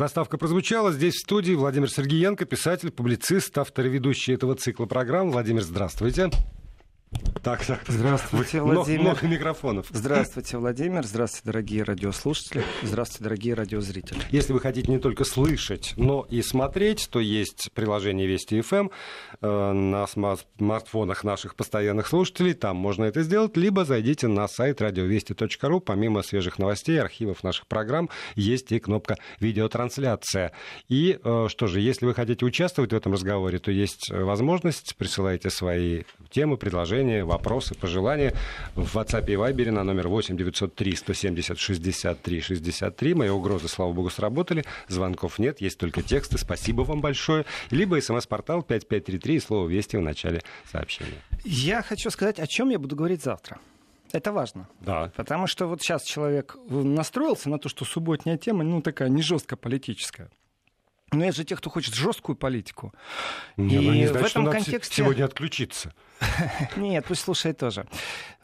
Заставка прозвучала. Здесь в студии Владимир Сергеенко, писатель, публицист, автор и ведущий этого цикла программ. Владимир, здравствуйте. Так, так. Здравствуйте, Владимир. Много, много микрофонов. Здравствуйте, Владимир. Здравствуйте, дорогие радиослушатели. Здравствуйте, дорогие радиозрители. Если вы хотите не только слышать, но и смотреть, то есть приложение Вести ФМ э, на смартфонах наших постоянных слушателей. Там можно это сделать. Либо зайдите на сайт радиовести.ру. Помимо свежих новостей, архивов наших программ, есть и кнопка «Видеотрансляция». И э, что же, если вы хотите участвовать в этом разговоре, то есть возможность, присылайте свои темы, предложения предложения, вопросы, пожелания в WhatsApp и Viber на номер 8 903 170 63 63. Мои угрозы, слава богу, сработали. Звонков нет, есть только тексты. Спасибо вам большое. Либо смс-портал 5533 и слово «Вести» в начале сообщения. Я хочу сказать, о чем я буду говорить завтра. Это важно. Да. Потому что вот сейчас человек настроился на то, что субботняя тема, ну, такая не жестко политическая. Но есть же те, кто хочет жесткую политику. Не, и ну не значит, в этом контексте... сегодня отключиться. Нет, пусть слушает тоже.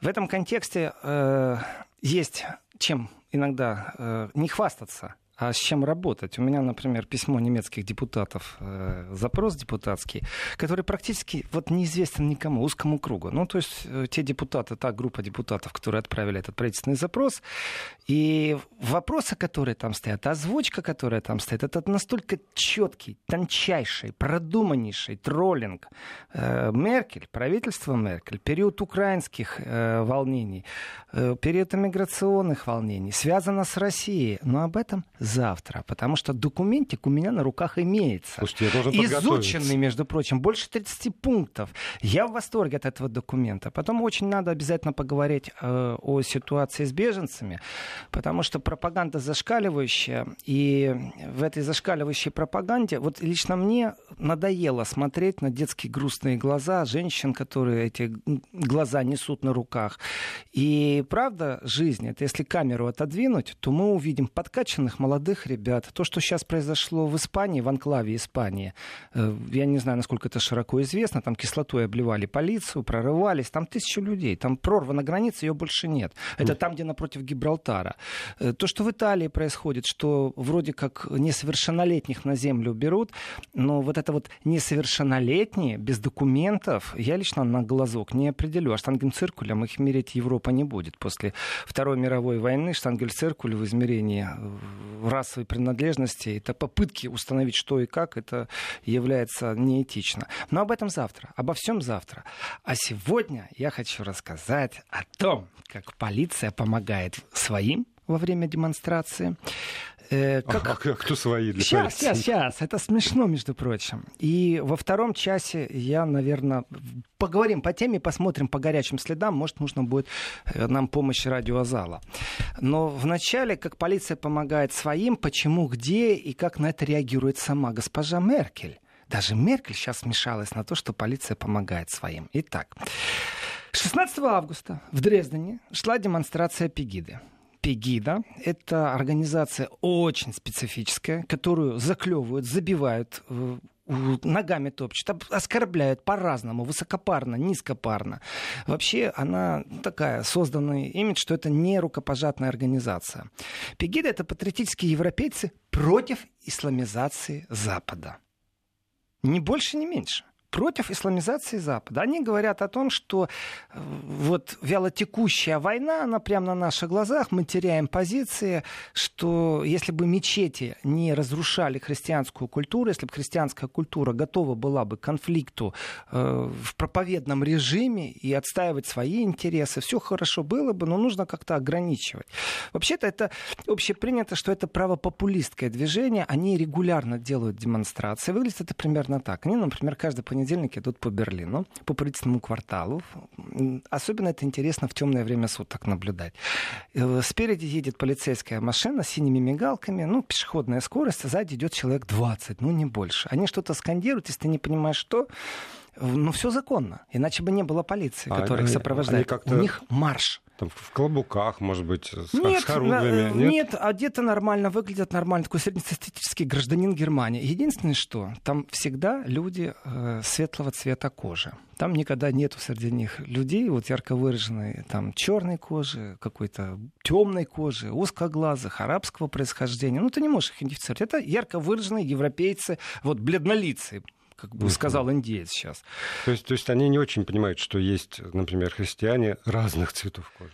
В этом контексте э, есть чем иногда э, не хвастаться а с чем работать? У меня, например, письмо немецких депутатов, э, запрос депутатский, который практически вот неизвестен никому, узкому кругу. Ну, то есть э, те депутаты, та группа депутатов, которые отправили этот правительственный запрос, и вопросы, которые там стоят, озвучка, которая там стоит, это настолько четкий, тончайший, продуманнейший троллинг. Э, Меркель, правительство Меркель, период украинских э, волнений, э, период иммиграционных волнений, связано с Россией. Но об этом завтра, потому что документик у меня на руках имеется. Слушайте, я должен Изученный, между прочим, больше 30 пунктов. Я в восторге от этого документа. Потом очень надо обязательно поговорить э, о ситуации с беженцами, потому что пропаганда зашкаливающая, и в этой зашкаливающей пропаганде, вот лично мне надоело смотреть на детские грустные глаза женщин, которые эти глаза несут на руках. И правда жизни, это если камеру отодвинуть, то мы увидим подкачанных молодых молодых ребят. То, что сейчас произошло в Испании, в анклаве Испании, э, я не знаю, насколько это широко известно, там кислотой обливали полицию, прорывались, там тысячу людей, там прорвана граница, ее больше нет. Это там, где напротив Гибралтара. Э, то, что в Италии происходит, что вроде как несовершеннолетних на землю берут, но вот это вот несовершеннолетние, без документов, я лично на глазок не определю. А штангенциркулем их мерить Европа не будет. После Второй мировой войны штангенциркуль в измерении расовой принадлежности, это попытки установить что и как, это является неэтично. Но об этом завтра, обо всем завтра. А сегодня я хочу рассказать о том, как полиция помогает своим во время демонстрации. Э, как... А, а кто свои для Сейчас, сейчас, сейчас. Это смешно, между прочим. И во втором часе я, наверное, поговорим по теме, посмотрим по горячим следам. Может, нужно будет э, нам помощь радиозала. Но вначале, как полиция помогает своим, почему, где и как на это реагирует сама госпожа Меркель. Даже Меркель сейчас смешалась на то, что полиция помогает своим. Итак, 16 августа в Дрездене шла демонстрация Пегиды. Пегида — это организация очень специфическая, которую заклевывают, забивают, э, ногами топчут, оскорбляют по-разному, высокопарно, низкопарно. Вообще она такая, созданный имидж, что это не рукопожатная организация. Пегида — это патриотические европейцы против исламизации Запада. Ни больше, ни меньше против исламизации Запада. Они говорят о том, что э, вот вялотекущая война, она прямо на наших глазах, мы теряем позиции, что если бы мечети не разрушали христианскую культуру, если бы христианская культура готова была бы к конфликту э, в проповедном режиме и отстаивать свои интересы, все хорошо было бы, но нужно как-то ограничивать. Вообще-то это общепринято, что это правопопулистское движение, они регулярно делают демонстрации. Выглядит это примерно так. Они, например, каждый понедельник понедельник идут по Берлину, по правительственному кварталу. Особенно это интересно в темное время суток наблюдать. Э, спереди едет полицейская машина с синими мигалками, ну, пешеходная скорость, а сзади идет человек 20, ну, не больше. Они что-то скандируют, если ты не понимаешь, что, ну, все законно. Иначе бы не было полиции, а, которая их сопровождает. У них марш. Там в клобуках, может быть, с, нет, с хоругвями? Нет? нет, одеты нормально, выглядят нормально. Такой среднестатистический гражданин Германии. Единственное, что там всегда люди э, светлого цвета кожи. Там никогда нету среди них людей вот ярко выраженной там черной кожи, какой-то темной кожи, узкоглазых, арабского происхождения. Ну, ты не можешь их идентифицировать. Это ярко выраженные европейцы, вот бледнолицые как бы сказал индеец сейчас. То есть, то есть они не очень понимают, что есть, например, христиане разных цветов кожи?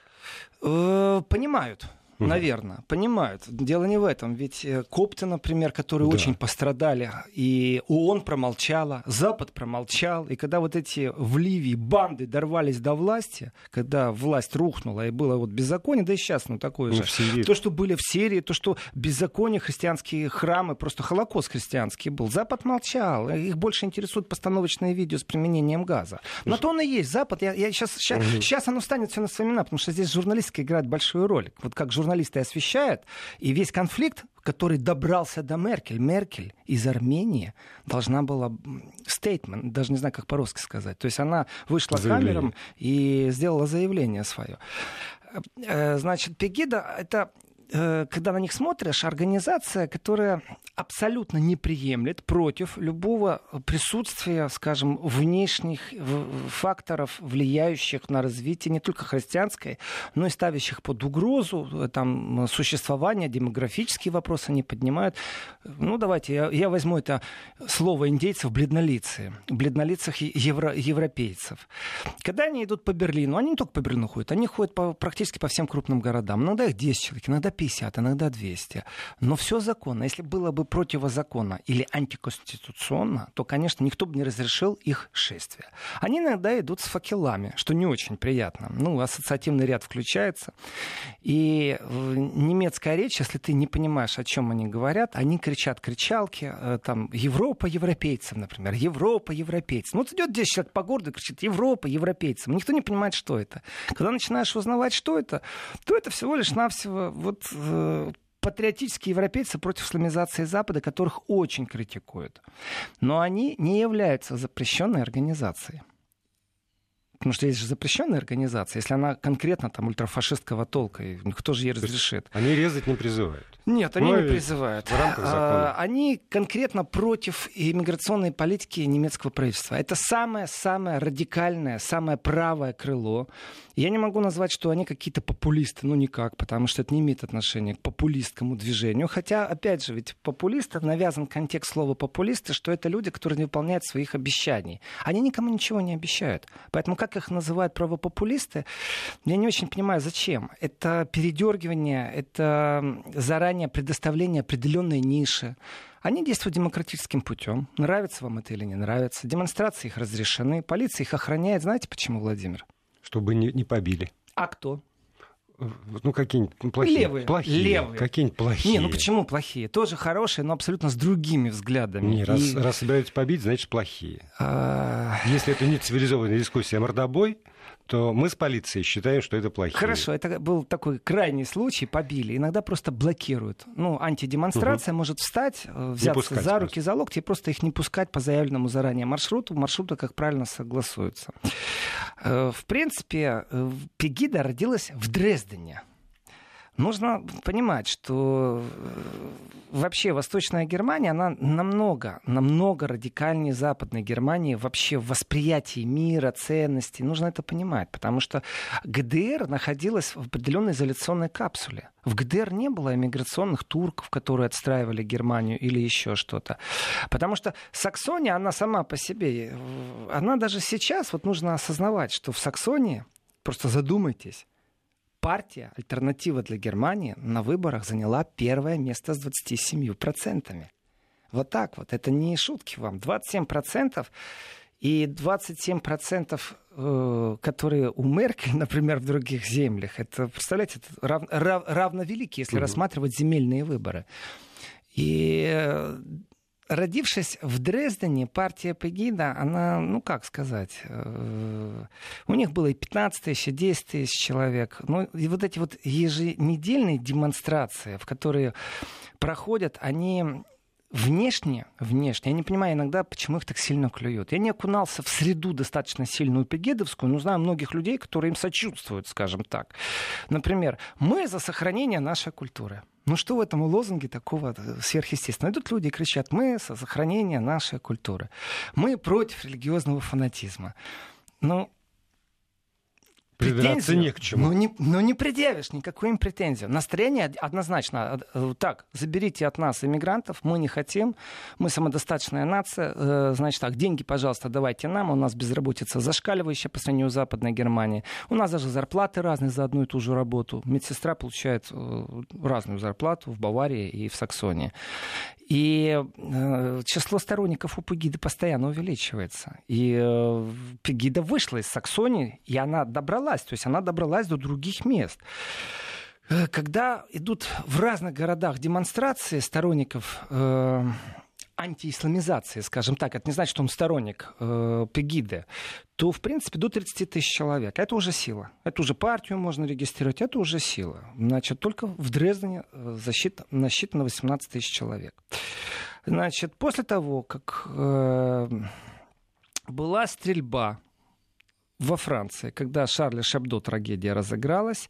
Э, понимают. Угу. Наверное, понимают. Дело не в этом. Ведь э, копты, например, которые да. очень пострадали, и ООН промолчала, Запад промолчал. И когда вот эти в Ливии банды дорвались до власти, когда власть рухнула и было вот беззаконие, да и сейчас ну, такое ну, же. То, что были в Сирии, то, что беззаконие, христианские храмы, просто холокост христианский был. Запад молчал. Их больше интересуют постановочные видео с применением газа. Но то он и есть. Запад, я, я сейчас, сейчас, угу. сейчас оно станет все на свои имена, потому что здесь журналистика играет большую роль. Вот как журналист журналисты освещают, и весь конфликт, который добрался до Меркель, Меркель из Армении должна была стейтмент, даже не знаю, как по-русски сказать. То есть она вышла заявление. камерам и сделала заявление свое. Э, значит, Пегида — это когда на них смотришь, организация, которая абсолютно не приемлет против любого присутствия, скажем, внешних факторов, влияющих на развитие не только христианской, но и ставящих под угрозу э, там, существование, демографические вопросы они поднимают. Ну, давайте, я, я возьму это слово индейцев бледнолицые, бледнолицых евро, европейцев. Когда они идут по Берлину, они не только по Берлину ходят, они ходят по, практически по всем крупным городам. Иногда их 10 человек, иногда 50, иногда 200. Но все законно. Если было бы противозаконно или антиконституционно, то, конечно, никто бы не разрешил их шествие. Они иногда идут с факелами, что не очень приятно. Ну, ассоциативный ряд включается. И немецкая речь, если ты не понимаешь, о чем они говорят, они кричат кричалки, э, там, Европа европейцам, например, Европа европейцам. Вот идет 10 человек по городу и кричит Европа европейцам. Никто не понимает, что это. Когда начинаешь узнавать, что это, то это всего лишь навсего вот патриотические европейцы против исламизации Запада, которых очень критикуют. Но они не являются запрещенной организацией. Потому что есть же запрещенная организация. Если она конкретно там ультрафашистского толка, кто же ей разрешит? Они резать не призывают. Нет, они ну, не призывают. В рамках закона. А, они конкретно против иммиграционной политики немецкого правительства. Это самое-самое радикальное, самое правое крыло. Я не могу назвать, что они какие-то популисты. Ну, никак, потому что это не имеет отношения к популистскому движению. Хотя, опять же, ведь популисты, навязан контекст слова популисты, что это люди, которые не выполняют своих обещаний. Они никому ничего не обещают. Поэтому как их называют правопопулисты, я не очень понимаю, зачем. Это передергивание, это заранее предоставление определенной ниши. Они действуют демократическим путем. Нравится вам это или не нравится. Демонстрации их разрешены. Полиция их охраняет. Знаете почему, Владимир? Чтобы не, не побили. А кто? Ну, какие-нибудь плохие. Левые. Плохие. Левые. Какие-нибудь плохие. Не, ну почему плохие? Тоже хорошие, но абсолютно с другими взглядами. Не, раз, И... раз собираетесь побить, значит плохие. А... Если это не цивилизованная дискуссия, а мордобой, то мы с полицией считаем, что это плохие. Хорошо, это был такой крайний случай, побили. Иногда просто блокируют. Ну, антидемонстрация угу. может встать, э, взяться за руки, просто. за локти и просто их не пускать по заявленному заранее маршруту. Маршруты, как правильно, согласуются. Э, в принципе, э, Пегида родилась в Дрездене. Нужно понимать, что э, вообще Восточная Германия, она намного, намного радикальнее Западной Германии вообще в восприятии мира, ценностей. Нужно это понимать, потому что ГДР находилась в определенной изоляционной капсуле. В ГДР не было эмиграционных турков, которые отстраивали Германию или еще что-то. Потому что Саксония, она сама по себе, э, она даже сейчас, вот нужно осознавать, что в Саксонии, просто задумайтесь, партия «Альтернатива для Германии» на выборах заняла первое место с 27%. Вот так вот. Это не шутки вам. 27% и 27%, э, которые у Меркель, например, в других землях, это, представляете, это рав, рав, равновелики, если угу. рассматривать земельные выборы. И э, родившись в Дрездене, партия Пегида, она, ну как сказать, э, у них было и 15 тысяч, и 10 тысяч человек. Ну, и вот эти вот еженедельные демонстрации, в которые проходят, они Внешне, внешне, я не понимаю иногда, почему их так сильно клюют. Я не окунался в среду достаточно сильную пегедовскую, но знаю многих людей, которые им сочувствуют, скажем так. Например, мы за сохранение нашей культуры. Ну что в этом лозунге такого э, сверхъестественного? Идут люди и кричат, мы за сохранение нашей культуры. Мы против религиозного фанатизма. Ну, Придраться не к чему. Ну не, ну не предъявишь никакую им претензию. Настроение однозначно. Так, заберите от нас иммигрантов, мы не хотим, мы самодостаточная нация, э, значит так, деньги, пожалуйста, давайте нам, у нас безработица зашкаливающая по сравнению с Западной Германией. У нас даже зарплаты разные за одну и ту же работу. Медсестра получает э, разную зарплату в Баварии и в Саксонии. И э, число сторонников у Пегиды постоянно увеличивается. И э, Пегида вышла из Саксонии, и она добралась, то есть она добралась до других мест. Э, когда идут в разных городах демонстрации сторонников э, антиисламизации, скажем так, это не значит, что он сторонник э, Пегиды, то, в принципе, до 30 тысяч человек. Это уже сила. Это уже партию можно регистрировать, это уже сила. Значит, только в Дрездене э, защита, насчитано 18 тысяч человек. Значит, после того, как э, была стрельба во Франции, когда Шарля Шабдо трагедия разыгралась,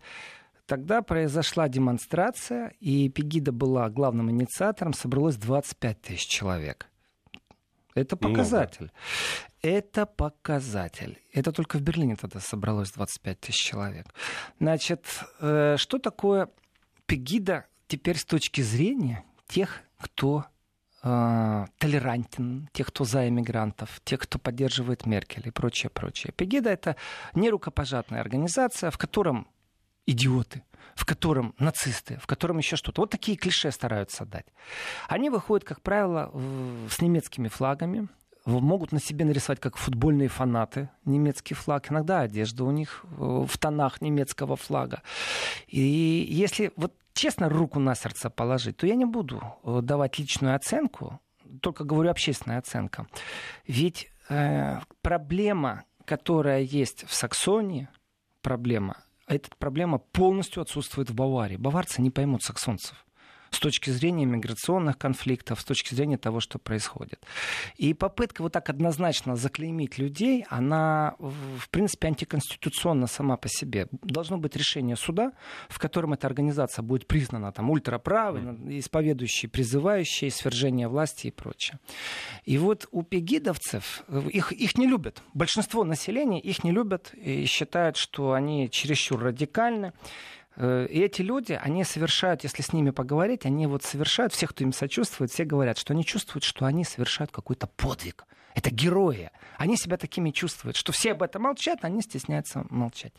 Тогда произошла демонстрация, и Пегида была главным инициатором, собралось 25 тысяч человек. Это показатель. Много. Это показатель. Это только в Берлине тогда собралось 25 тысяч человек. Значит, э, что такое Пегида теперь с точки зрения тех, кто э, толерантен, тех, кто за иммигрантов, тех, кто поддерживает Меркель и прочее, прочее. Пегида — это нерукопожатная организация, в котором идиоты, в котором нацисты, в котором еще что-то. Вот такие клише стараются дать. Они выходят, как правило, с немецкими флагами, могут на себе нарисовать как футбольные фанаты немецкий флаг. Иногда одежда у них э, в тонах немецкого флага. И если вот честно руку на сердце положить, то я не буду э, давать личную оценку, только говорю общественная оценка. Ведь э, проблема, которая есть в Саксонии, проблема эта проблема полностью отсутствует в Баварии. Баварцы не поймут саксонцев с точки зрения миграционных конфликтов, с точки зрения того, что происходит. И попытка вот так однозначно заклеймить людей, она, в принципе, антиконституционна сама по себе. Должно быть решение суда, в котором эта организация будет признана там, ультраправой, исповедующей, призывающей свержение власти и прочее. И вот у пегидовцев, их, их не любят. Большинство населения их не любят и считают, что они чересчур радикальны. Э, и эти люди, они совершают, если с ними поговорить, они вот совершают, все, кто им сочувствует, все говорят, что они чувствуют, что они совершают какой-то подвиг. Это герои. Они себя такими чувствуют, что все об этом молчат, они стесняются молчать.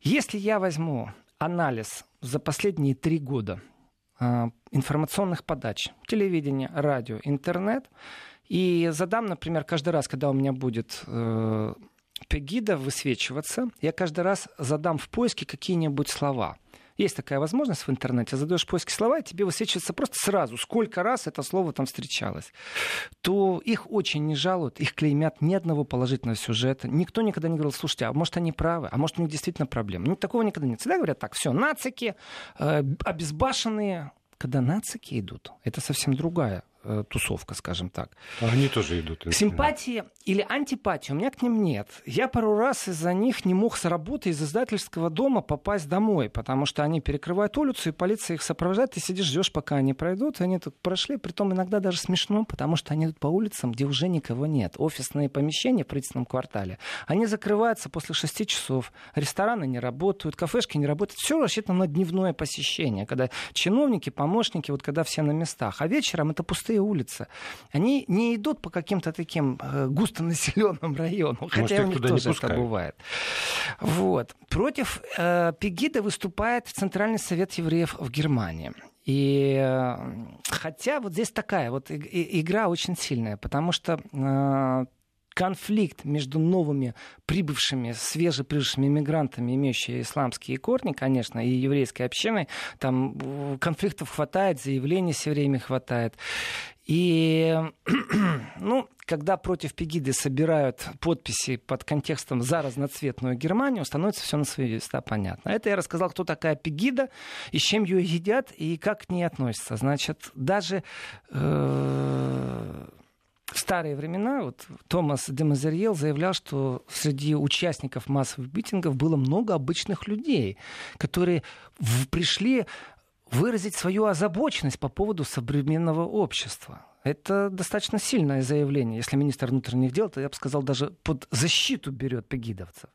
Если я возьму анализ за последние три года э, информационных подач, телевидение, радио, интернет, и задам, например, каждый раз, когда у меня будет э, Пегида высвечиваться, я каждый раз задам в поиске какие-нибудь слова. Есть такая возможность в интернете, задаешь поиски слова, и тебе высвечивается просто сразу, сколько раз это слово там встречалось. То их очень не жалуют, их клеймят ни одного положительного сюжета. Никто никогда не говорил, слушайте, а может они правы, а может у них действительно проблема. Ну, такого никогда нет. Всегда говорят так, все, нацики, э, обезбашенные. Когда нацики идут, это совсем другая тусовка, скажем так. А они тоже идут. Симпатии или антипатии у меня к ним нет. Я пару раз из-за них не мог с работы из издательского дома попасть домой, потому что они перекрывают улицу, и полиция их сопровождает, ты сидишь, ждешь, пока они пройдут, и они тут прошли, притом иногда даже смешно, потому что они идут по улицам, где уже никого нет. Офисные помещения в правительственном квартале, они закрываются после шести часов, рестораны не работают, кафешки не работают, все рассчитано на дневное посещение, когда чиновники, помощники, вот когда все на местах, а вечером это пустые пустые улицы. Они не идут по каким-то таким э, густонаселенным районам, хотя у них тоже это бывает. Вот. Против э, Пегида выступает Центральный совет евреев в Германии. И э, хотя вот здесь такая вот игра очень сильная, потому что э, конфликт между новыми прибывшими, свежеприбывшими мигрантами, имеющими исламские корни, конечно, и еврейской общиной, там э, конфликтов хватает, заявлений все время хватает. И, ну, когда против Пегиды собирают подписи под контекстом за разноцветную Германию, становится все на свои места понятно. Это я рассказал, кто такая Пегида, и с чем ее едят, и как к ней относятся. Значит, даже э, в старые времена вот, Томас де Мазерьел заявлял, что среди участников массовых митингов было много обычных людей, которые в, пришли выразить свою озабоченность по поводу современного общества. Это достаточно сильное заявление. Если министр внутренних дел, то я бы сказал, даже под защиту берет пегидовцев.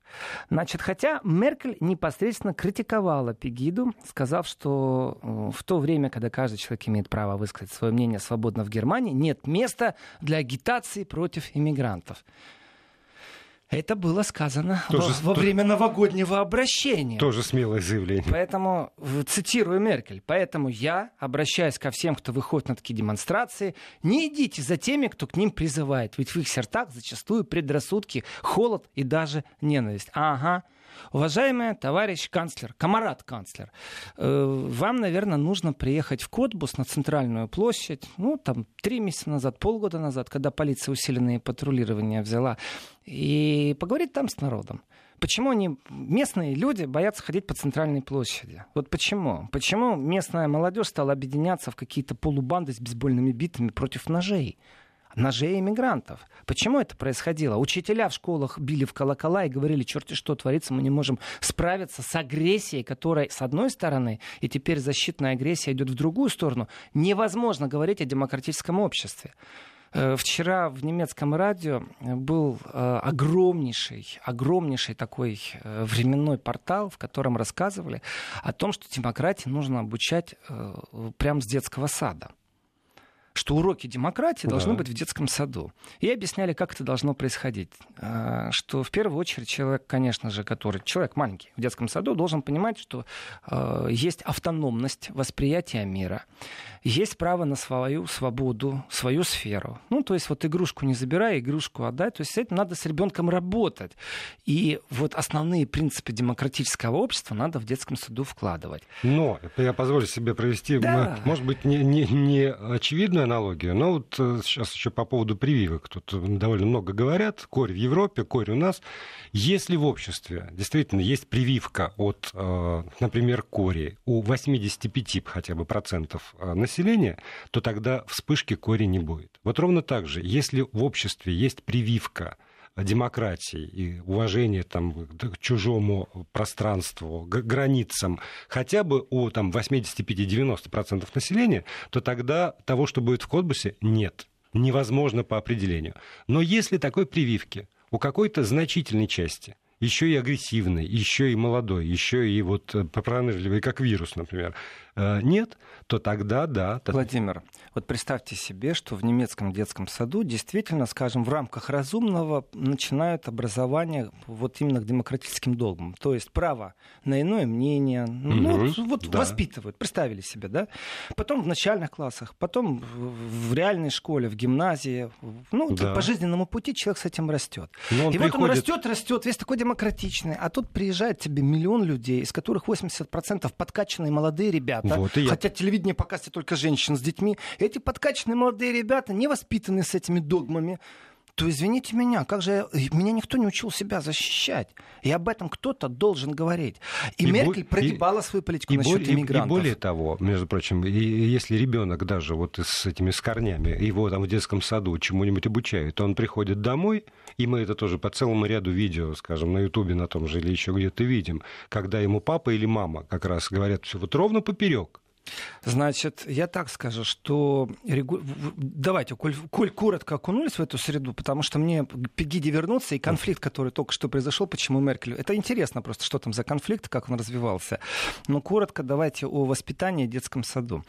Значит, хотя Меркель непосредственно критиковала Пегиду, сказав, что э, в то время, когда каждый человек имеет право высказать свое мнение свободно в Германии, нет места для агитации против иммигрантов. Это было сказано тоже, во, во время новогоднего обращения. Тоже смелое заявление. Поэтому, цитирую Меркель, поэтому я обращаюсь ко всем, кто выходит на такие демонстрации, не идите за теми, кто к ним призывает, ведь в их сердцах зачастую предрассудки, холод и даже ненависть. Ага, Уважаемый товарищ канцлер, комарат канцлер, э, вам, наверное, нужно приехать в Котбус на центральную площадь, ну, там, три месяца назад, полгода назад, когда полиция усиленные патрулирования взяла, и поговорить там с народом. Почему они, местные люди боятся ходить по центральной площади? Вот почему? Почему местная молодежь стала объединяться в какие-то полубанды с бейсбольными битами против ножей? Ножей иммигрантов. Почему это происходило? Учителя в школах били в колокола и говорили, черти что творится, мы не можем справиться с агрессией, которая с одной стороны, и теперь защитная агрессия идет в другую сторону. Невозможно говорить о демократическом обществе. Э, вчера в немецком радио был э, огромнейший, огромнейший такой э, временной портал, в котором рассказывали о том, что демократии нужно обучать прямо с детского сада что уроки демократии да. должны быть в детском саду. И объясняли, как это должно происходить. А, что в первую очередь человек, конечно же, который человек маленький в детском саду, должен понимать, что а, есть автономность восприятия мира, есть право на свою свободу, свою сферу. Ну, то есть вот игрушку не забирай, игрушку отдай. То есть с этим надо с ребенком работать. И вот основные принципы демократического общества надо в детском саду вкладывать. Но я позволю себе провести, да. может быть, не, не, не очевидную аналогию, но вот сейчас э, еще по поводу прививок. Тут довольно много говорят. Корь в Европе, корь у нас. Если в обществе действительно есть прививка от, э, например, кори у 85 хотя бы процентов населения, э, населения, то тогда вспышки кори не будет. Вот ровно так же, если в обществе есть прививка демократии и уважения там, к чужому пространству, к границам, хотя бы у там, 85-90% населения, то тогда того, что будет в Котбусе, нет. Невозможно по определению. Но если такой прививки у какой-то значительной части еще и агрессивный, еще и молодой, еще и вот э, пронырливый, как вирус, например, нет, то тогда да. Владимир, вот представьте себе, что в немецком детском саду действительно, скажем, в рамках разумного начинают образование вот именно к демократическим догмам. То есть право на иное мнение, ну, угу, вот да. воспитывают, представили себе, да? Потом в начальных классах, потом в реальной школе, в гимназии. Ну, да. по жизненному пути человек с этим растет. И приходит... вот он растет, растет, весь такой демократичный. А тут приезжает тебе миллион людей, из которых 80% подкачанные молодые ребята. Вот хотя я... телевидение показывает только женщин с детьми. Эти подкачанные молодые ребята не воспитаны с этими догмами то извините меня, как же я, меня никто не учил себя защищать. И об этом кто-то должен говорить. И, и Меркель прогибала и, свою политику и насчет более, иммигрантов. И более того, между прочим, и, если ребенок даже вот с этими с корнями, его там в детском саду чему-нибудь обучают, он приходит домой, и мы это тоже по целому ряду видео, скажем, на Ютубе на том же или еще где-то видим, когда ему папа или мама как раз говорят все вот ровно поперек Значит, я так скажу, что регу... давайте, коль, коль коротко окунулись в эту среду, потому что мне Пегиди вернуться, и конфликт, который только что произошел, почему Меркель... Это интересно просто, что там за конфликт, как он развивался. Но коротко давайте о воспитании в детском саду.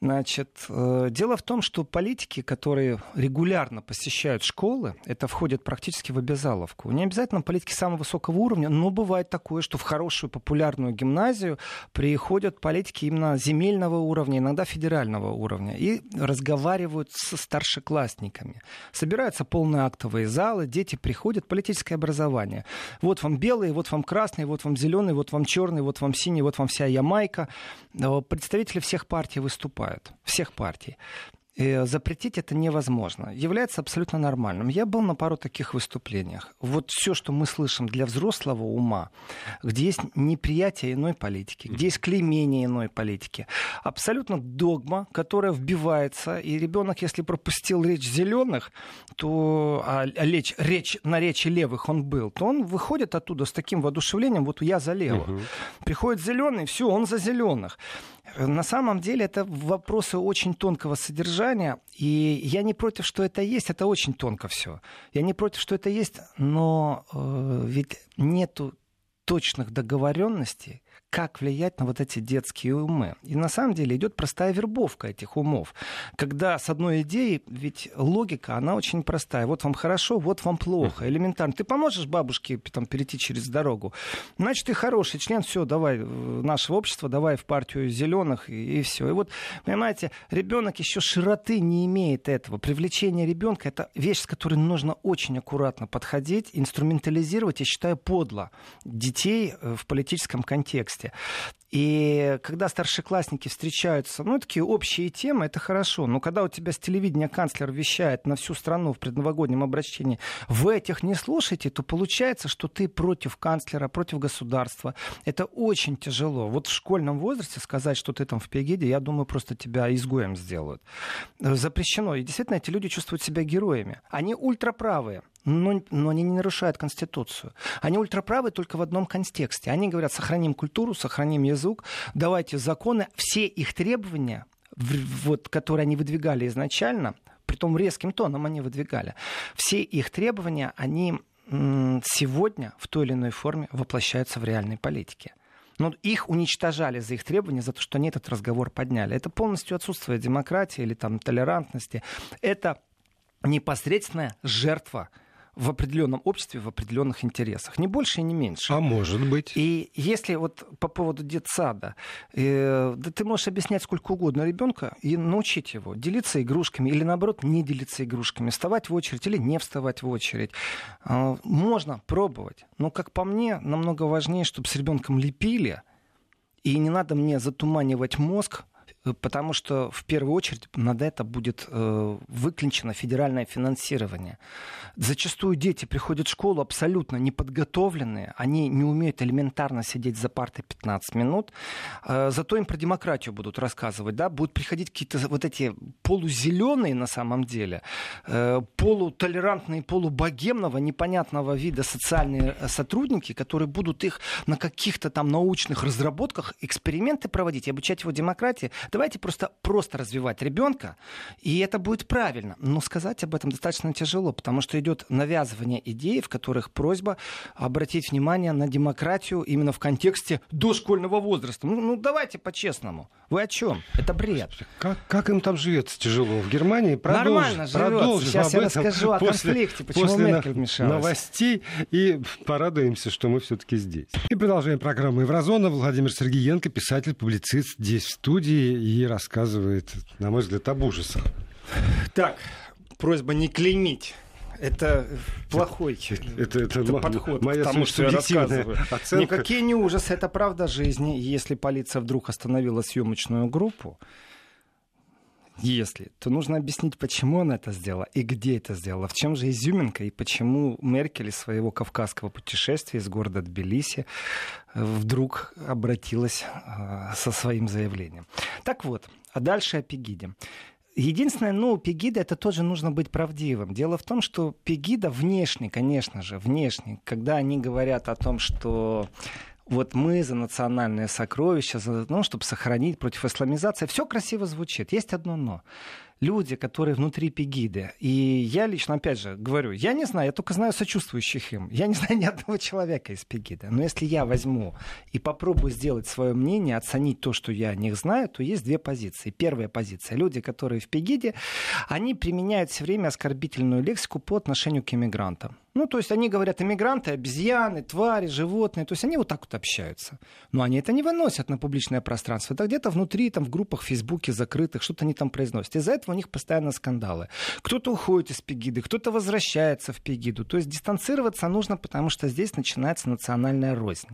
Значит, э, дело в том, что политики, которые регулярно посещают школы, это входит практически в обязаловку. Не обязательно политики самого высокого уровня, но бывает такое, что в хорошую популярную гимназию приходят политики именно земель земельного уровня, иногда федерального уровня, и разговаривают со старшеклассниками. Собираются полные актовые залы, дети приходят, политическое образование. Вот вам белый, вот вам красный, вот вам зеленый, вот вам черный, вот вам синий, вот вам вся Ямайка. Представители всех партий выступают, всех партий запретить это невозможно. Является абсолютно нормальным. Я был на пару таких выступлениях. Вот все, что мы слышим для взрослого ума, где есть неприятие иной политики, где есть клеймение иной политики, абсолютно догма, которая вбивается, и ребенок, если пропустил речь зеленых, то а, речь, речь на речи левых он был, то он выходит оттуда с таким воодушевлением, вот я за левых. Угу. Приходит зеленый, все, он за зеленых. На самом деле это вопросы очень тонкого содержания, и я не против, что это есть, это очень тонко все. Я не против, что это есть, но э, ведь нету точных договоренностей, как влиять на вот эти детские умы. И на самом деле идет простая вербовка этих умов. Когда с одной идеей, ведь логика, она очень простая. Вот вам хорошо, вот вам плохо. Элементарно. Ты поможешь бабушке там, перейти через дорогу. Значит, ты хороший член, все, давай, нашего общества, давай в партию зеленых и, и все. И вот, понимаете, ребенок еще широты не имеет этого. Привлечение ребенка это вещь, с которой нужно очень аккуратно подходить, инструментализировать, я считаю, подло детей э, в политическом контексте контексте. И когда старшеклассники встречаются, ну, такие общие темы, это хорошо. Но когда у тебя с телевидения канцлер вещает на всю страну в предновогоднем обращении, вы этих не слушаете, то получается, что ты против канцлера, против государства. Это очень тяжело. Вот в школьном возрасте сказать, что ты там в Пегиде, я думаю, просто тебя изгоем сделают. Запрещено. И действительно, эти люди чувствуют себя героями. Они ультраправые но, но они не нарушают Конституцию. Они ультраправы только в одном контексте. Они говорят, сохраним культуру, сохраним язык, давайте законы, все их требования, вот, которые они выдвигали изначально, при том резким тоном они выдвигали, все их требования, они сегодня в той или иной форме воплощаются в реальной политике. Но их уничтожали за их требования, за то, что они этот разговор подняли. Это полностью отсутствие демократии или там, толерантности. Это непосредственная жертва в определенном обществе, в определенных интересах. Не больше и не меньше. А может быть. И если вот по поводу детсада, э, да ты можешь объяснять сколько угодно ребенка и научить его делиться игрушками или наоборот не делиться игрушками, вставать в очередь или не вставать в очередь. Э, можно пробовать. Но, как по мне, намного важнее, чтобы с ребенком лепили, и не надо мне затуманивать мозг потому что в первую очередь над это будет э, выключено федеральное финансирование. Зачастую дети приходят в школу абсолютно неподготовленные, они не умеют элементарно сидеть за партой 15 минут, э, зато им про демократию будут рассказывать, да, будут приходить какие-то вот эти полузеленые на самом деле, э, полутолерантные, полубогемного, непонятного вида социальные сотрудники, которые будут их на каких-то там научных разработках эксперименты проводить обучать его демократии, Давайте просто, просто развивать ребенка, и это будет правильно. Но сказать об этом достаточно тяжело, потому что идет навязывание идей, в которых просьба обратить внимание на демократию именно в контексте дошкольного возраста. Ну, ну давайте по-честному. Вы о чем? Это бред. Как, как им там живется тяжело? В Германии продолжим, Нормально живется. Сейчас я расскажу о после, конфликте, почему после Меркель вмешалась. новостей и порадуемся, что мы все-таки здесь. И продолжаем программу «Еврозона». Владимир Сергеенко, писатель, публицист, здесь в студии и рассказывает, на мой взгляд, об ужасах. Так, просьба не клеймить это плохой это, это, это подход моя к тому, что я рассказываю. Оценка. Никакие не ужасы, это правда жизни. Если полиция вдруг остановила съемочную группу, если, то нужно объяснить, почему она это сделала и где это сделала, в чем же изюминка и почему Меркель из своего кавказского путешествия из города Тбилиси э, вдруг обратилась э, со своим заявлением. Так вот, а дальше о Пегиде. Единственное, ну, Пегида это тоже нужно быть правдивым. Дело в том, что Пегида внешне, конечно же, внешне, когда они говорят о том, что вот мы за национальное сокровище, за, ну, чтобы сохранить против исламизации. Все красиво звучит. Есть одно но. Люди, которые внутри Пегиды. И я лично, опять же, говорю, я не знаю, я только знаю сочувствующих им. Я не знаю ни одного человека из Пегиды. Но если я возьму и попробую сделать свое мнение, оценить то, что я о них знаю, то есть две позиции. Первая позиция. Люди, которые в Пегиде, они применяют все время оскорбительную лексику по отношению к иммигрантам. Ну, то есть они говорят, иммигранты, обезьяны, твари, животные. То есть они вот так вот общаются. Но они это не выносят на публичное пространство. Это где-то внутри, там, в группах в Фейсбуке закрытых, что-то они там произносят. Из-за этого у них постоянно скандалы. Кто-то уходит из Пегиды, кто-то возвращается в Пегиду. То есть дистанцироваться нужно, потому что здесь начинается национальная рознь.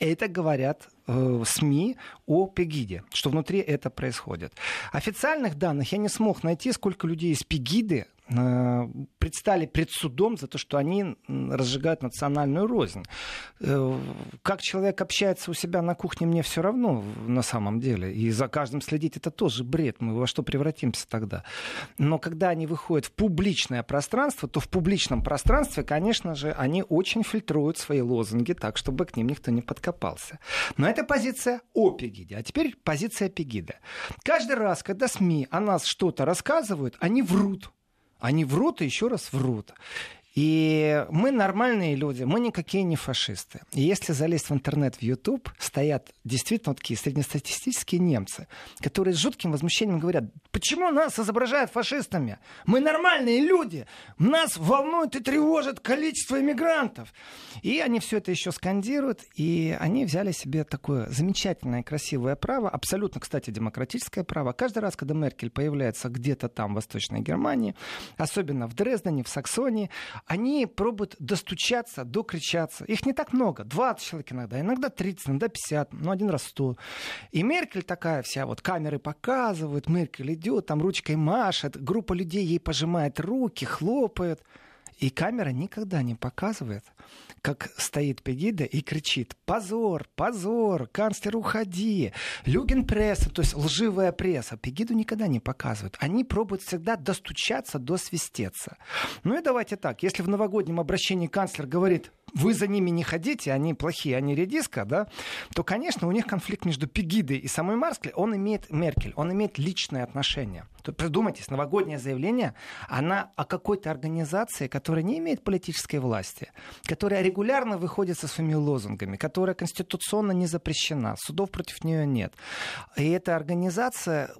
Это говорят э, СМИ о Пегиде, что внутри это происходит. Официальных данных я не смог найти, сколько людей из Пегиды Э, предстали пред судом за то, что они разжигают национальную рознь. Э, как человек общается у себя на кухне, мне все равно на самом деле. И за каждым следить это тоже бред. Мы во что превратимся тогда? Но когда они выходят в публичное пространство, то в публичном пространстве, конечно же, они очень фильтруют свои лозунги так, чтобы к ним никто не подкопался. Но это позиция о Пегиде. А теперь позиция Пегида. Каждый раз, когда СМИ о нас что-то рассказывают, они врут. Они врут и еще раз врут. И мы нормальные люди, мы никакие не фашисты. И если залезть в интернет, в YouTube, стоят действительно такие среднестатистические немцы, которые с жутким возмущением говорят, почему нас изображают фашистами? Мы нормальные люди, нас волнует и тревожит количество иммигрантов. И они все это еще скандируют, и они взяли себе такое замечательное, красивое право, абсолютно, кстати, демократическое право. Каждый раз, когда Меркель появляется где-то там, в Восточной Германии, особенно в Дрездене, в Саксонии, они пробуют достучаться, докричаться. Их не так много, 20 человек иногда, иногда 30, иногда 50, ну один раз 100. И Меркель такая вся, вот камеры показывают, Меркель идет, там ручкой машет, группа людей ей пожимает руки, хлопает. И камера никогда не показывает, как стоит Пегида и кричит «Позор! Позор! Канцлер, уходи!» Люген пресса, то есть лживая пресса. Пегиду никогда не показывают. Они пробуют всегда достучаться, досвистеться. Ну и давайте так. Если в новогоднем обращении канцлер говорит вы за ними не ходите, они плохие, они редиска, да, то, конечно, у них конфликт между Пегидой и самой Марскли, он имеет, Меркель, он имеет личные отношения. То придумайтесь, новогоднее заявление, она о какой-то организации, которая не имеет политической власти, которая регулярно выходит со своими лозунгами, которая конституционно не запрещена, судов против нее нет. И эта организация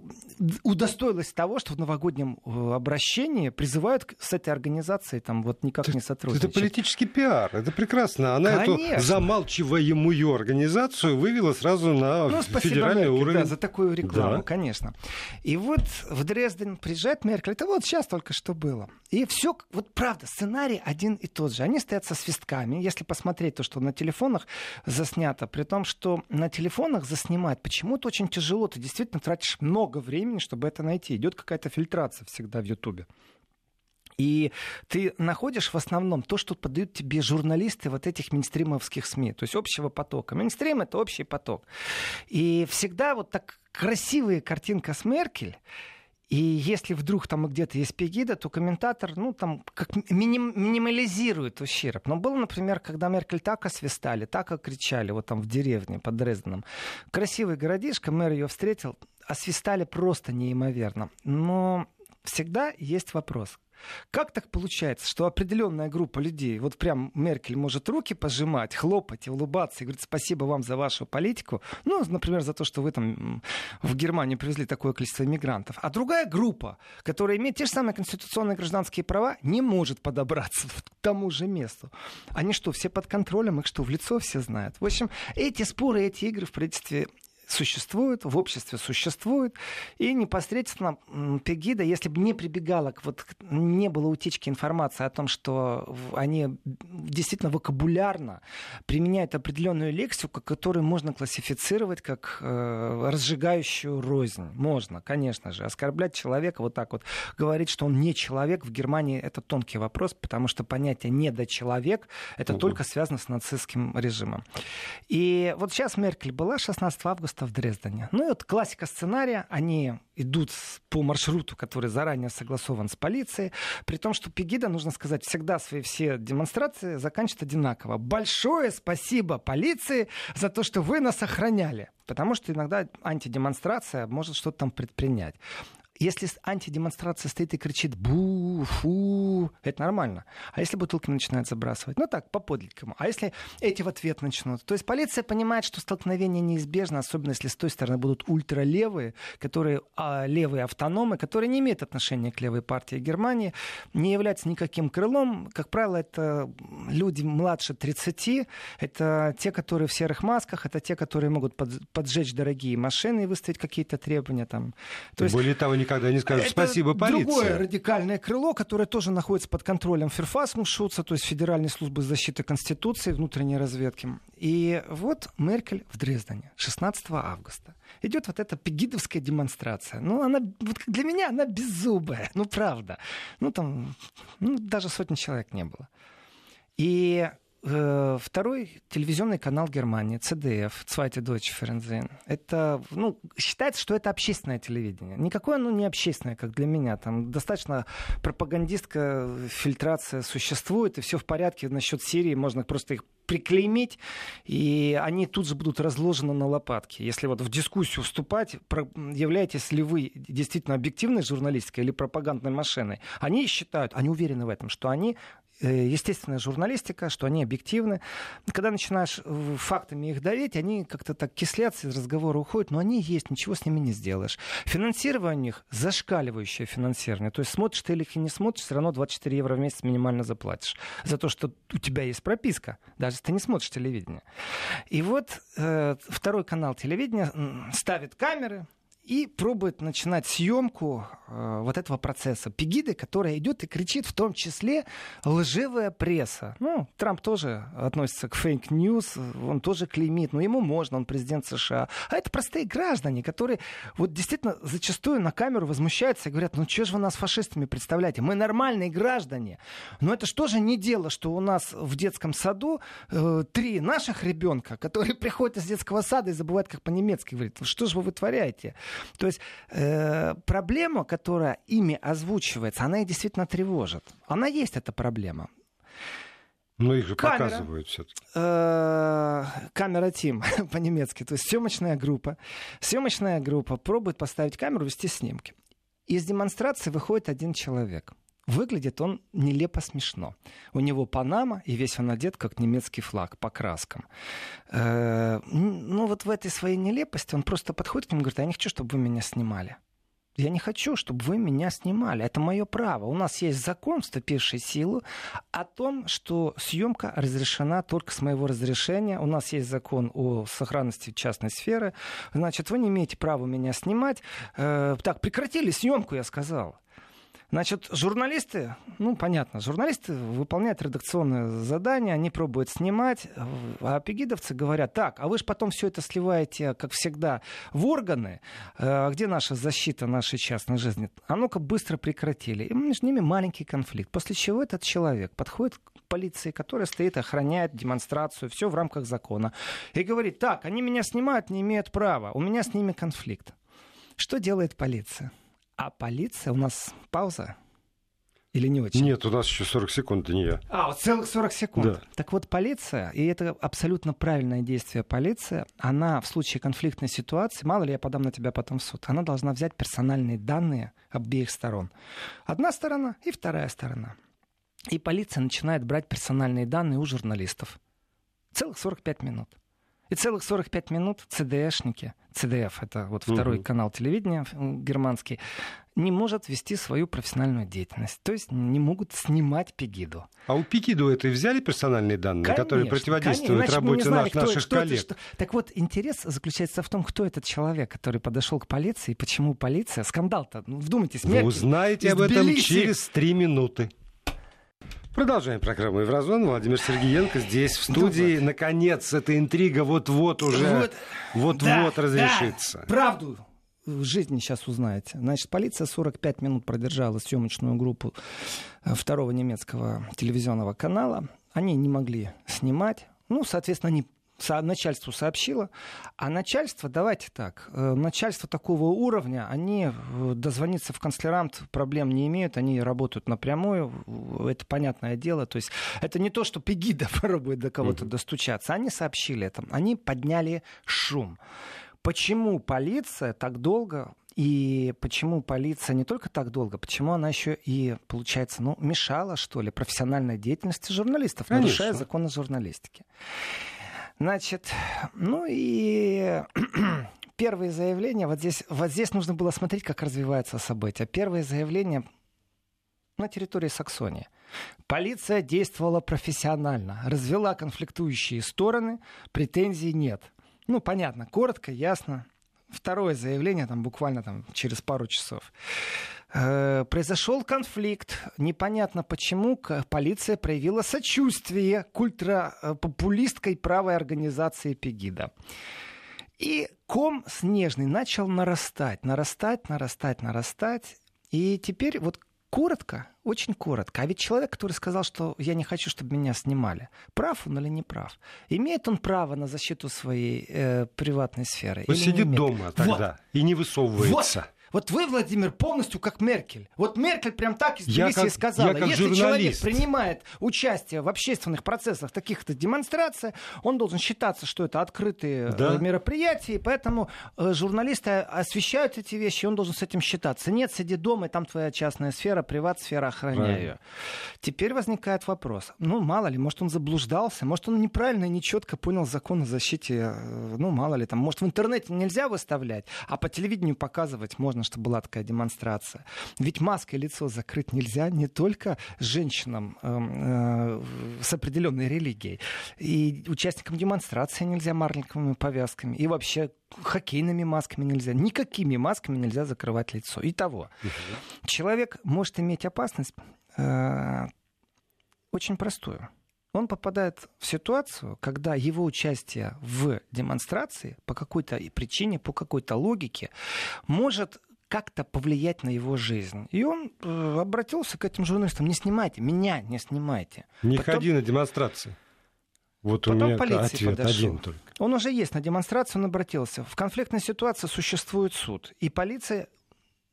удостоилась того, что в новогоднем э, обращении призывают с этой организацией там вот никак не сотрудничать. Это политический пиар, это прекрасно. Она Конечно. эту замалчиваемую организацию вывела сразу на ну, федеральный Меркель, уровень. Да, за такую рекламу, да. конечно. И вот в Дрезден приезжает Меркель. Это вот сейчас только что было. И все, вот правда, сценарий один и тот же. Они стоят со свистками. Если посмотреть то, что на телефонах заснято, при том, что на телефонах заснимать почему-то очень тяжело. Ты действительно тратишь много времени, чтобы это найти. Идет какая-то фильтрация всегда в Ютубе. И ты находишь в основном то, что подают тебе журналисты вот этих мейнстримовских СМИ, то есть общего потока. Мейнстрим — это общий поток. И всегда вот так красивая картинка с Меркель, и если вдруг там где-то есть Пегида, то комментатор, ну, там, как миним, минимализирует ущерб. Но было, например, когда Меркель так освистали, так окричали, вот там в деревне под Дрезденом. Красивый городишко, мэр ее встретил, освистали просто неимоверно. Но всегда есть вопрос. Как так получается, что определенная группа людей, вот прям Меркель может руки пожимать, хлопать и улыбаться и говорить спасибо вам за вашу политику, ну, например, за то, что вы там в Германию привезли такое количество иммигрантов, а другая группа, которая имеет те же самые конституционные гражданские права, не может подобраться к тому же месту. Они что, все под контролем, их что, в лицо все знают? В общем, эти споры, эти игры в правительстве существует, в обществе существует. И непосредственно Пегида, если бы не прибегала, к, вот, не было утечки информации о том, что они действительно вокабулярно применяют определенную лексику, которую можно классифицировать как э, разжигающую рознь. Можно, конечно же. Оскорблять человека вот так вот, говорить, что он не человек, в Германии это тонкий вопрос, потому что понятие «недочеловек» это угу. только связано с нацистским режимом. И вот сейчас Меркель была 16 августа место в Дрездене. Ну и вот классика сценария. Они идут по маршруту, который заранее согласован с полицией. При том, что Пегида, нужно сказать, всегда свои все демонстрации заканчивает одинаково. Большое спасибо полиции за то, что вы нас охраняли. Потому что иногда антидемонстрация может что-то там предпринять. Если антидемонстрация стоит и кричит «бу», «фу», это нормально. А если бутылки начинают забрасывать? Ну так, по подлинному. А если эти в ответ начнут? То есть полиция понимает, что столкновение неизбежно, особенно если с той стороны будут ультралевые, которые а, левые автономы, которые не имеют отношения к левой партии Германии, не являются никаким крылом. Как правило, это люди младше 30, это те, которые в серых масках, это те, которые могут поджечь дорогие машины и выставить какие-то требования. Там. То есть, Более того, никогда не скажут спасибо полиции. другое радикальное крыло, которое тоже находится под контролем Ферфасмушуца, то есть Федеральной службы защиты Конституции, внутренней разведки. И вот Меркель в Дрездене 16 августа. Идет вот эта пегидовская демонстрация. Ну, она, вот для меня она беззубая, ну, правда. Ну, там, ну, даже сотни человек не было. И второй телевизионный канал Германии, CDF, Zweite Deutsche Fernsehen, это, ну, считается, что это общественное телевидение. Никакое оно не общественное, как для меня. Там достаточно пропагандистская фильтрация существует, и все в порядке насчет Сирии, можно просто их приклеймить, и они тут же будут разложены на лопатки. Если вот в дискуссию вступать, являетесь ли вы действительно объективной журналистикой или пропагандной машиной, они считают, они уверены в этом, что они Э, естественная журналистика, что они объективны. Когда начинаешь э, фактами их давить, они как-то так кислятся, из разговора уходят, но они есть, ничего с ними не сделаешь. Финансирование у них зашкаливающее финансирование. То есть смотришь ты или не смотришь, все равно 24 евро в месяц минимально заплатишь. За то, что у тебя есть прописка, даже если ты не смотришь телевидение. И вот э, второй канал телевидения ставит камеры, и пробует начинать съемку э, вот этого процесса. Пегиды, которая идет и кричит в том числе лживая пресса. Ну, Трамп тоже относится к fake news, он тоже клеймит, но ему можно, он президент США. А это простые граждане, которые вот действительно зачастую на камеру возмущаются и говорят, ну что же вы нас фашистами представляете? Мы нормальные граждане. Но это что же не дело, что у нас в детском саду э, три наших ребенка, которые приходят из детского сада и забывают, как по-немецки говорить. Что же вы вытворяете? То есть э, проблема, которая ими озвучивается, она их действительно тревожит. Она есть, эта проблема. Ну, их же камера, показывают все-таки. Э, камера Тим по-немецки. То есть съемочная группа. Съемочная группа пробует поставить камеру, вести снимки. Из демонстрации выходит один человек. Выглядит он нелепо смешно. У него Панама, и весь он одет, как немецкий флаг, по краскам. Э, вот в этой своей нелепости он просто подходит к нему и говорит, я не хочу, чтобы вы меня снимали. Я не хочу, чтобы вы меня снимали. Это мое право. У нас есть закон, вступивший в силу, о том, что съемка разрешена только с моего разрешения. У нас есть закон о сохранности частной сферы. Значит, вы не имеете права меня снимать. Э, так, прекратили съемку, я сказал. Значит, журналисты, ну, понятно, журналисты выполняют редакционное задание, они пробуют снимать, а пегидовцы говорят, так, а вы же потом все это сливаете, как всегда, в органы, э, где наша защита нашей частной жизни? А ну-ка быстро прекратили. И между ними маленький конфликт. После чего этот человек подходит к полиции, которая стоит, охраняет демонстрацию, все в рамках закона, и говорит, так, они меня снимают, не имеют права, у меня с ними конфликт. Что делает полиция? А полиция, у нас пауза? Или не очень? Нет, у нас еще 40 секунд до нее. А, вот целых 40 секунд. Да. Так вот, полиция, и это абсолютно правильное действие полиции, она в случае конфликтной ситуации, мало ли я подам на тебя потом в суд, она должна взять персональные данные обеих сторон. Одна сторона и вторая сторона. И полиция начинает брать персональные данные у журналистов. Целых 45 минут. И целых 45 минут ЦДшники, ЦДФ, это вот второй угу. канал телевидения германский, не может вести свою профессиональную деятельность. То есть не могут снимать Пегиду. А у Пегиду это взяли персональные данные, конечно, которые противодействуют конечно, работе знали, наш, наших кто, коллег? Кто это, что... Так вот, интерес заключается в том, кто этот человек, который подошел к полиции, и почему полиция... Скандал-то, ну, вдумайтесь, Вы узнаете об этом через три минуты. Продолжаем программу «Еврозон». Владимир Сергеенко здесь, в студии. Вот. Наконец, эта интрига вот-вот уже вот-вот да, разрешится. Да, правду в жизни сейчас узнаете. Значит, полиция 45 минут продержала съемочную группу э, второго немецкого телевизионного канала. Они не могли снимать. Ну, соответственно, они начальству сообщила, а начальство, давайте так, э, начальство такого уровня, они э, дозвониться в канцлерант проблем не имеют, они работают напрямую, это понятное дело, то есть это не то, что Пегида пробует до кого-то угу. достучаться, они сообщили это, они подняли шум. Почему полиция так долго И почему полиция не только так долго, почему она еще и, получается, ну, мешала, что ли, профессиональной деятельности журналистов, Конечно. нарушая законы журналистики. Значит, ну и первые заявления, вот здесь, вот здесь нужно было смотреть, как развиваются события. Первые заявления на территории Саксонии. Полиция действовала профессионально, развела конфликтующие стороны, претензий нет. Ну, понятно, коротко, ясно, второе заявление, там буквально там, через пару часов. Э, произошел конфликт. Непонятно почему полиция проявила сочувствие к ультрапопулистской правой организации Пегида. И ком снежный начал нарастать, нарастать, нарастать, нарастать. И теперь вот коротко, очень коротко. А ведь человек, который сказал, что я не хочу, чтобы меня снимали, прав он или не прав? Имеет он право на защиту своей э, приватной сферы? Он сидит дома тогда вот. и не высовывается. Вот. Вот вы, Владимир, полностью как Меркель. Вот Меркель прям так из Тбилиси как, сказала. Если журналист. человек принимает участие в общественных процессах, таких-то демонстрациях, он должен считаться, что это открытые да. Э, мероприятия, и поэтому э, журналисты освещают эти вещи, и он должен с этим считаться. Нет, сиди дома, и там твоя частная сфера, приват-сфера, охраняй ее. Теперь возникает вопрос. Ну, мало ли, может, он заблуждался, может, он неправильно и нечетко понял закон о защите, э, ну, мало ли, там, может, в интернете нельзя выставлять, а по телевидению показывать можно нужно, чтобы была такая демонстрация. Ведь маской лицо закрыть нельзя не только женщинам э, э, с определенной религией. И участникам демонстрации нельзя маленькими повязками. И вообще хоккейными масками нельзя. Никакими масками нельзя закрывать лицо. Итого, угу. человек может иметь опасность э, очень простую он попадает в ситуацию, когда его участие в демонстрации по какой-то причине, по какой-то логике может как-то повлиять на его жизнь. И он э, обратился к этим журналистам, не снимайте, меня не снимайте. Не Потом... ходи на демонстрации. Вот Потом у меня полиции ответ подошел. один только. Он уже есть на демонстрации, он обратился. В конфликтной ситуации существует суд. И полиция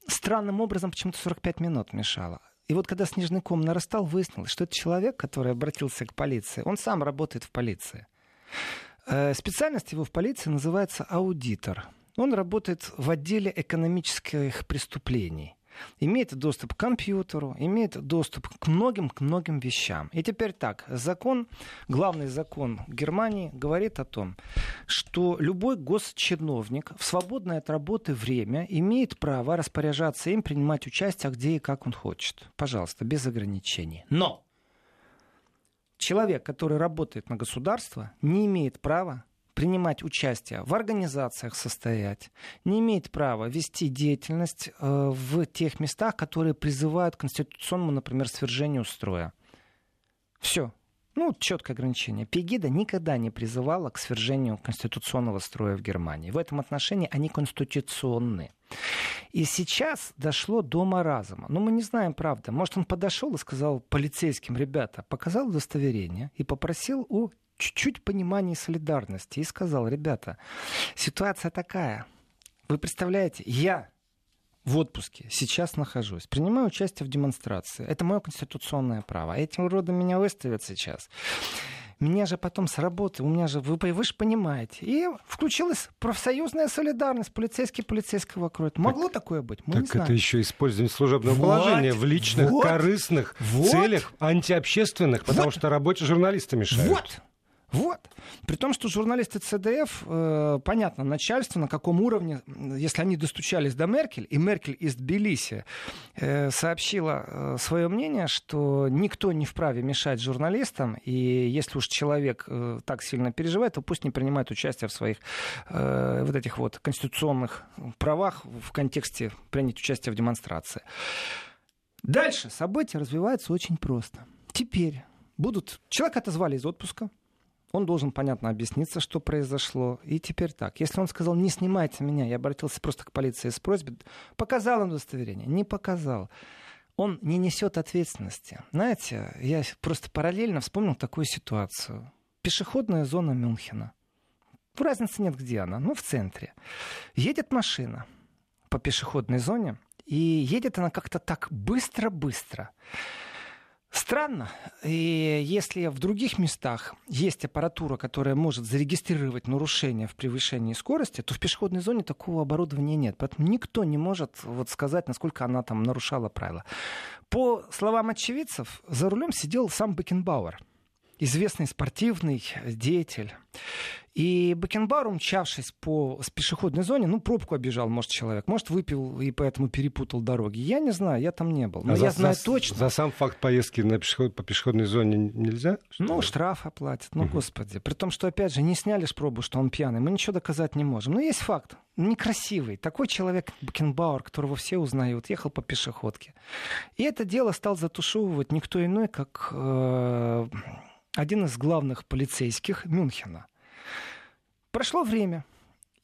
странным образом почему-то 45 минут мешала. И вот когда снежный ком нарастал, выяснилось, что это человек, который обратился к полиции, он сам работает в полиции. Э, специальность его в полиции называется аудитор. Он работает в отделе экономических преступлений имеет доступ к компьютеру, имеет доступ к многим, к многим вещам. И теперь так, закон, главный закон Германии говорит о том, что любой госчиновник в свободное от работы время имеет право распоряжаться им, принимать участие где и как он хочет. Пожалуйста, без ограничений. Но человек, который работает на государство, не имеет права принимать участие в организациях состоять, не имеет права вести деятельность э, в тех местах, которые призывают к конституционному, например, свержению строя. Все. Ну, четкое ограничение. Пегида никогда не призывала к свержению конституционного строя в Германии. В этом отношении они конституционны. И сейчас дошло до маразма. Но ну, мы не знаем, правда. Может, он подошел и сказал полицейским, ребята, показал удостоверение и попросил у чуть-чуть понимания и солидарности и сказал, ребята, ситуация такая. Вы представляете, я в отпуске сейчас нахожусь, принимаю участие в демонстрации. Это мое конституционное право. А этим уродом меня выставят сейчас. Меня же потом с работы, у меня же, вы, вы же понимаете. И включилась профсоюзная солидарность, полицейский полицейского кроет. Могло так, такое быть? Мы так это еще использование служебного вот, положения в личных, вот, корыстных вот, целях, антиобщественных, потому вот, что работе журналисты мешают. Вот, вот. При том, что журналисты ЦДФ, э, понятно, начальство на каком уровне, если они достучались до Меркель, и Меркель из Тбилиси э, сообщила э, свое мнение, что никто не вправе мешать журналистам, и если уж человек э, так сильно переживает, то пусть не принимает участие в своих э, вот этих вот конституционных правах в контексте принять участие в демонстрации. Дальше события развиваются очень просто. Теперь будут... Человека отозвали из отпуска, он должен, понятно, объясниться, что произошло. И теперь так. Если он сказал, не снимайте меня, я обратился просто к полиции с просьбой, показал он удостоверение? Не показал. Он не несет ответственности. Знаете, я просто параллельно вспомнил такую ситуацию. Пешеходная зона Мюнхена. Разницы нет, где она. Ну, в центре. Едет машина по пешеходной зоне, и едет она как-то так быстро-быстро. Странно. И если в других местах есть аппаратура, которая может зарегистрировать нарушение в превышении скорости, то в пешеходной зоне такого оборудования нет. Поэтому никто не может вот сказать, насколько она там нарушала правила. По словам очевидцев, за рулем сидел сам Бекенбауэр известный спортивный деятель. И Бакенбауэр, умчавшись по пешеходной зоне, ну, пробку обижал, может, человек. Может, выпил и поэтому перепутал дороги. Я не знаю, я там не был. Но а я за, знаю за, точно. За сам факт поездки на пешеход, по пешеходной зоне нельзя? Ну, штраф оплатят. Ну, угу. господи. При том, что, опять же, не сняли ж пробу, что он пьяный. Мы ничего доказать не можем. Но есть факт. Некрасивый. Такой человек, Бакенбауэр, которого все узнают, ехал по пешеходке. И это дело стал затушевывать никто иной, как... Э- один из главных полицейских Мюнхена. Прошло время,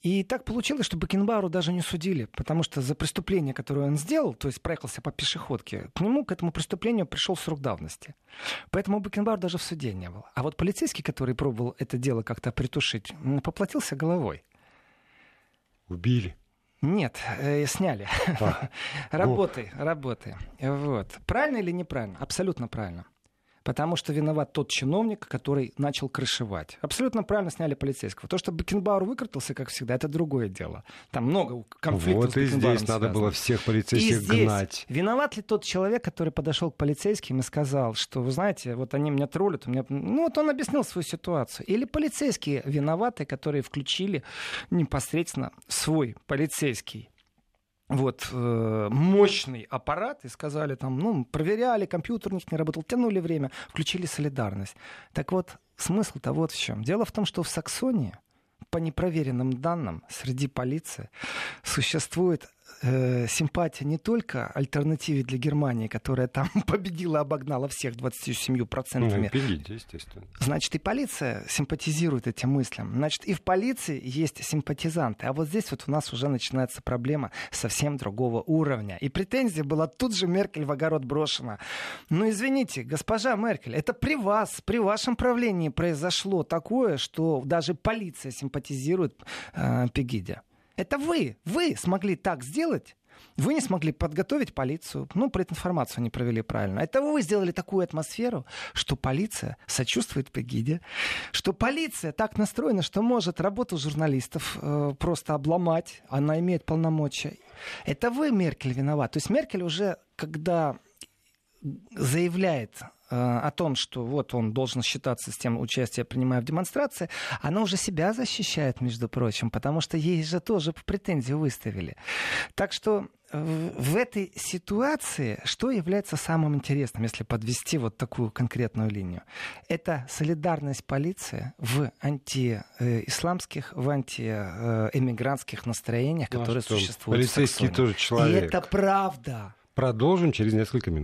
и так получилось, что Бакенбару даже не судили, потому что за преступление, которое он сделал, то есть проехался по пешеходке, к нему, к этому преступлению пришел срок давности. Поэтому Бакенбар даже в суде не был. А вот полицейский, который пробовал это дело как-то притушить, поплатился головой. Убили. Нет, э, сняли. А. работай, работай. Вот. Правильно или неправильно? Абсолютно правильно потому что виноват тот чиновник, который начал крышевать. Абсолютно правильно сняли полицейского. То, что Бекенбауэр выкрутился, как всегда, это другое дело. Там много конфликтов Вот и здесь надо было всех полицейских и здесь гнать. Виноват ли тот человек, который подошел к полицейским и сказал, что, вы знаете, вот они меня троллят, у меня... ну вот он объяснил свою ситуацию. Или полицейские виноваты, которые включили непосредственно свой полицейский вот, э, мощный аппарат и сказали там, ну, проверяли, компьютер у них не работал, тянули время, включили солидарность. Так вот, смысл-то вот в чем. Дело в том, что в Саксонии, по непроверенным данным, среди полиции существует э, симпатия не только альтернативе для Германии, которая там победила, обогнала всех 27%. Ну, победите, естественно. Значит, и полиция симпатизирует этим мыслям. Значит, и в полиции есть симпатизанты. А вот здесь вот у нас уже начинается проблема совсем другого уровня. И претензия была тут же Меркель в огород брошена. Ну, извините, госпожа Меркель, это при вас, при вашем правлении произошло такое, что даже полиция симпатизирует э, Пегиде. Это вы, вы смогли так сделать, вы не смогли подготовить полицию, ну, прединформацию не провели правильно. Это вы сделали такую атмосферу, что полиция сочувствует Пегиде, что полиция так настроена, что может работу журналистов э, просто обломать, она имеет полномочия. Это вы, Меркель, виноват. То есть Меркель уже, когда заявляет о том, что вот он должен считаться с тем участие, принимая в демонстрации, она уже себя защищает, между прочим, потому что ей же тоже претензию выставили. Так что э, в этой ситуации что является самым интересным, если подвести вот такую конкретную линию? Это солидарность полиции в антиисламских, в антиэмигрантских настроениях, ну, которые существуют Полицейский в тоже человек. И это правда. Продолжим через несколько минут.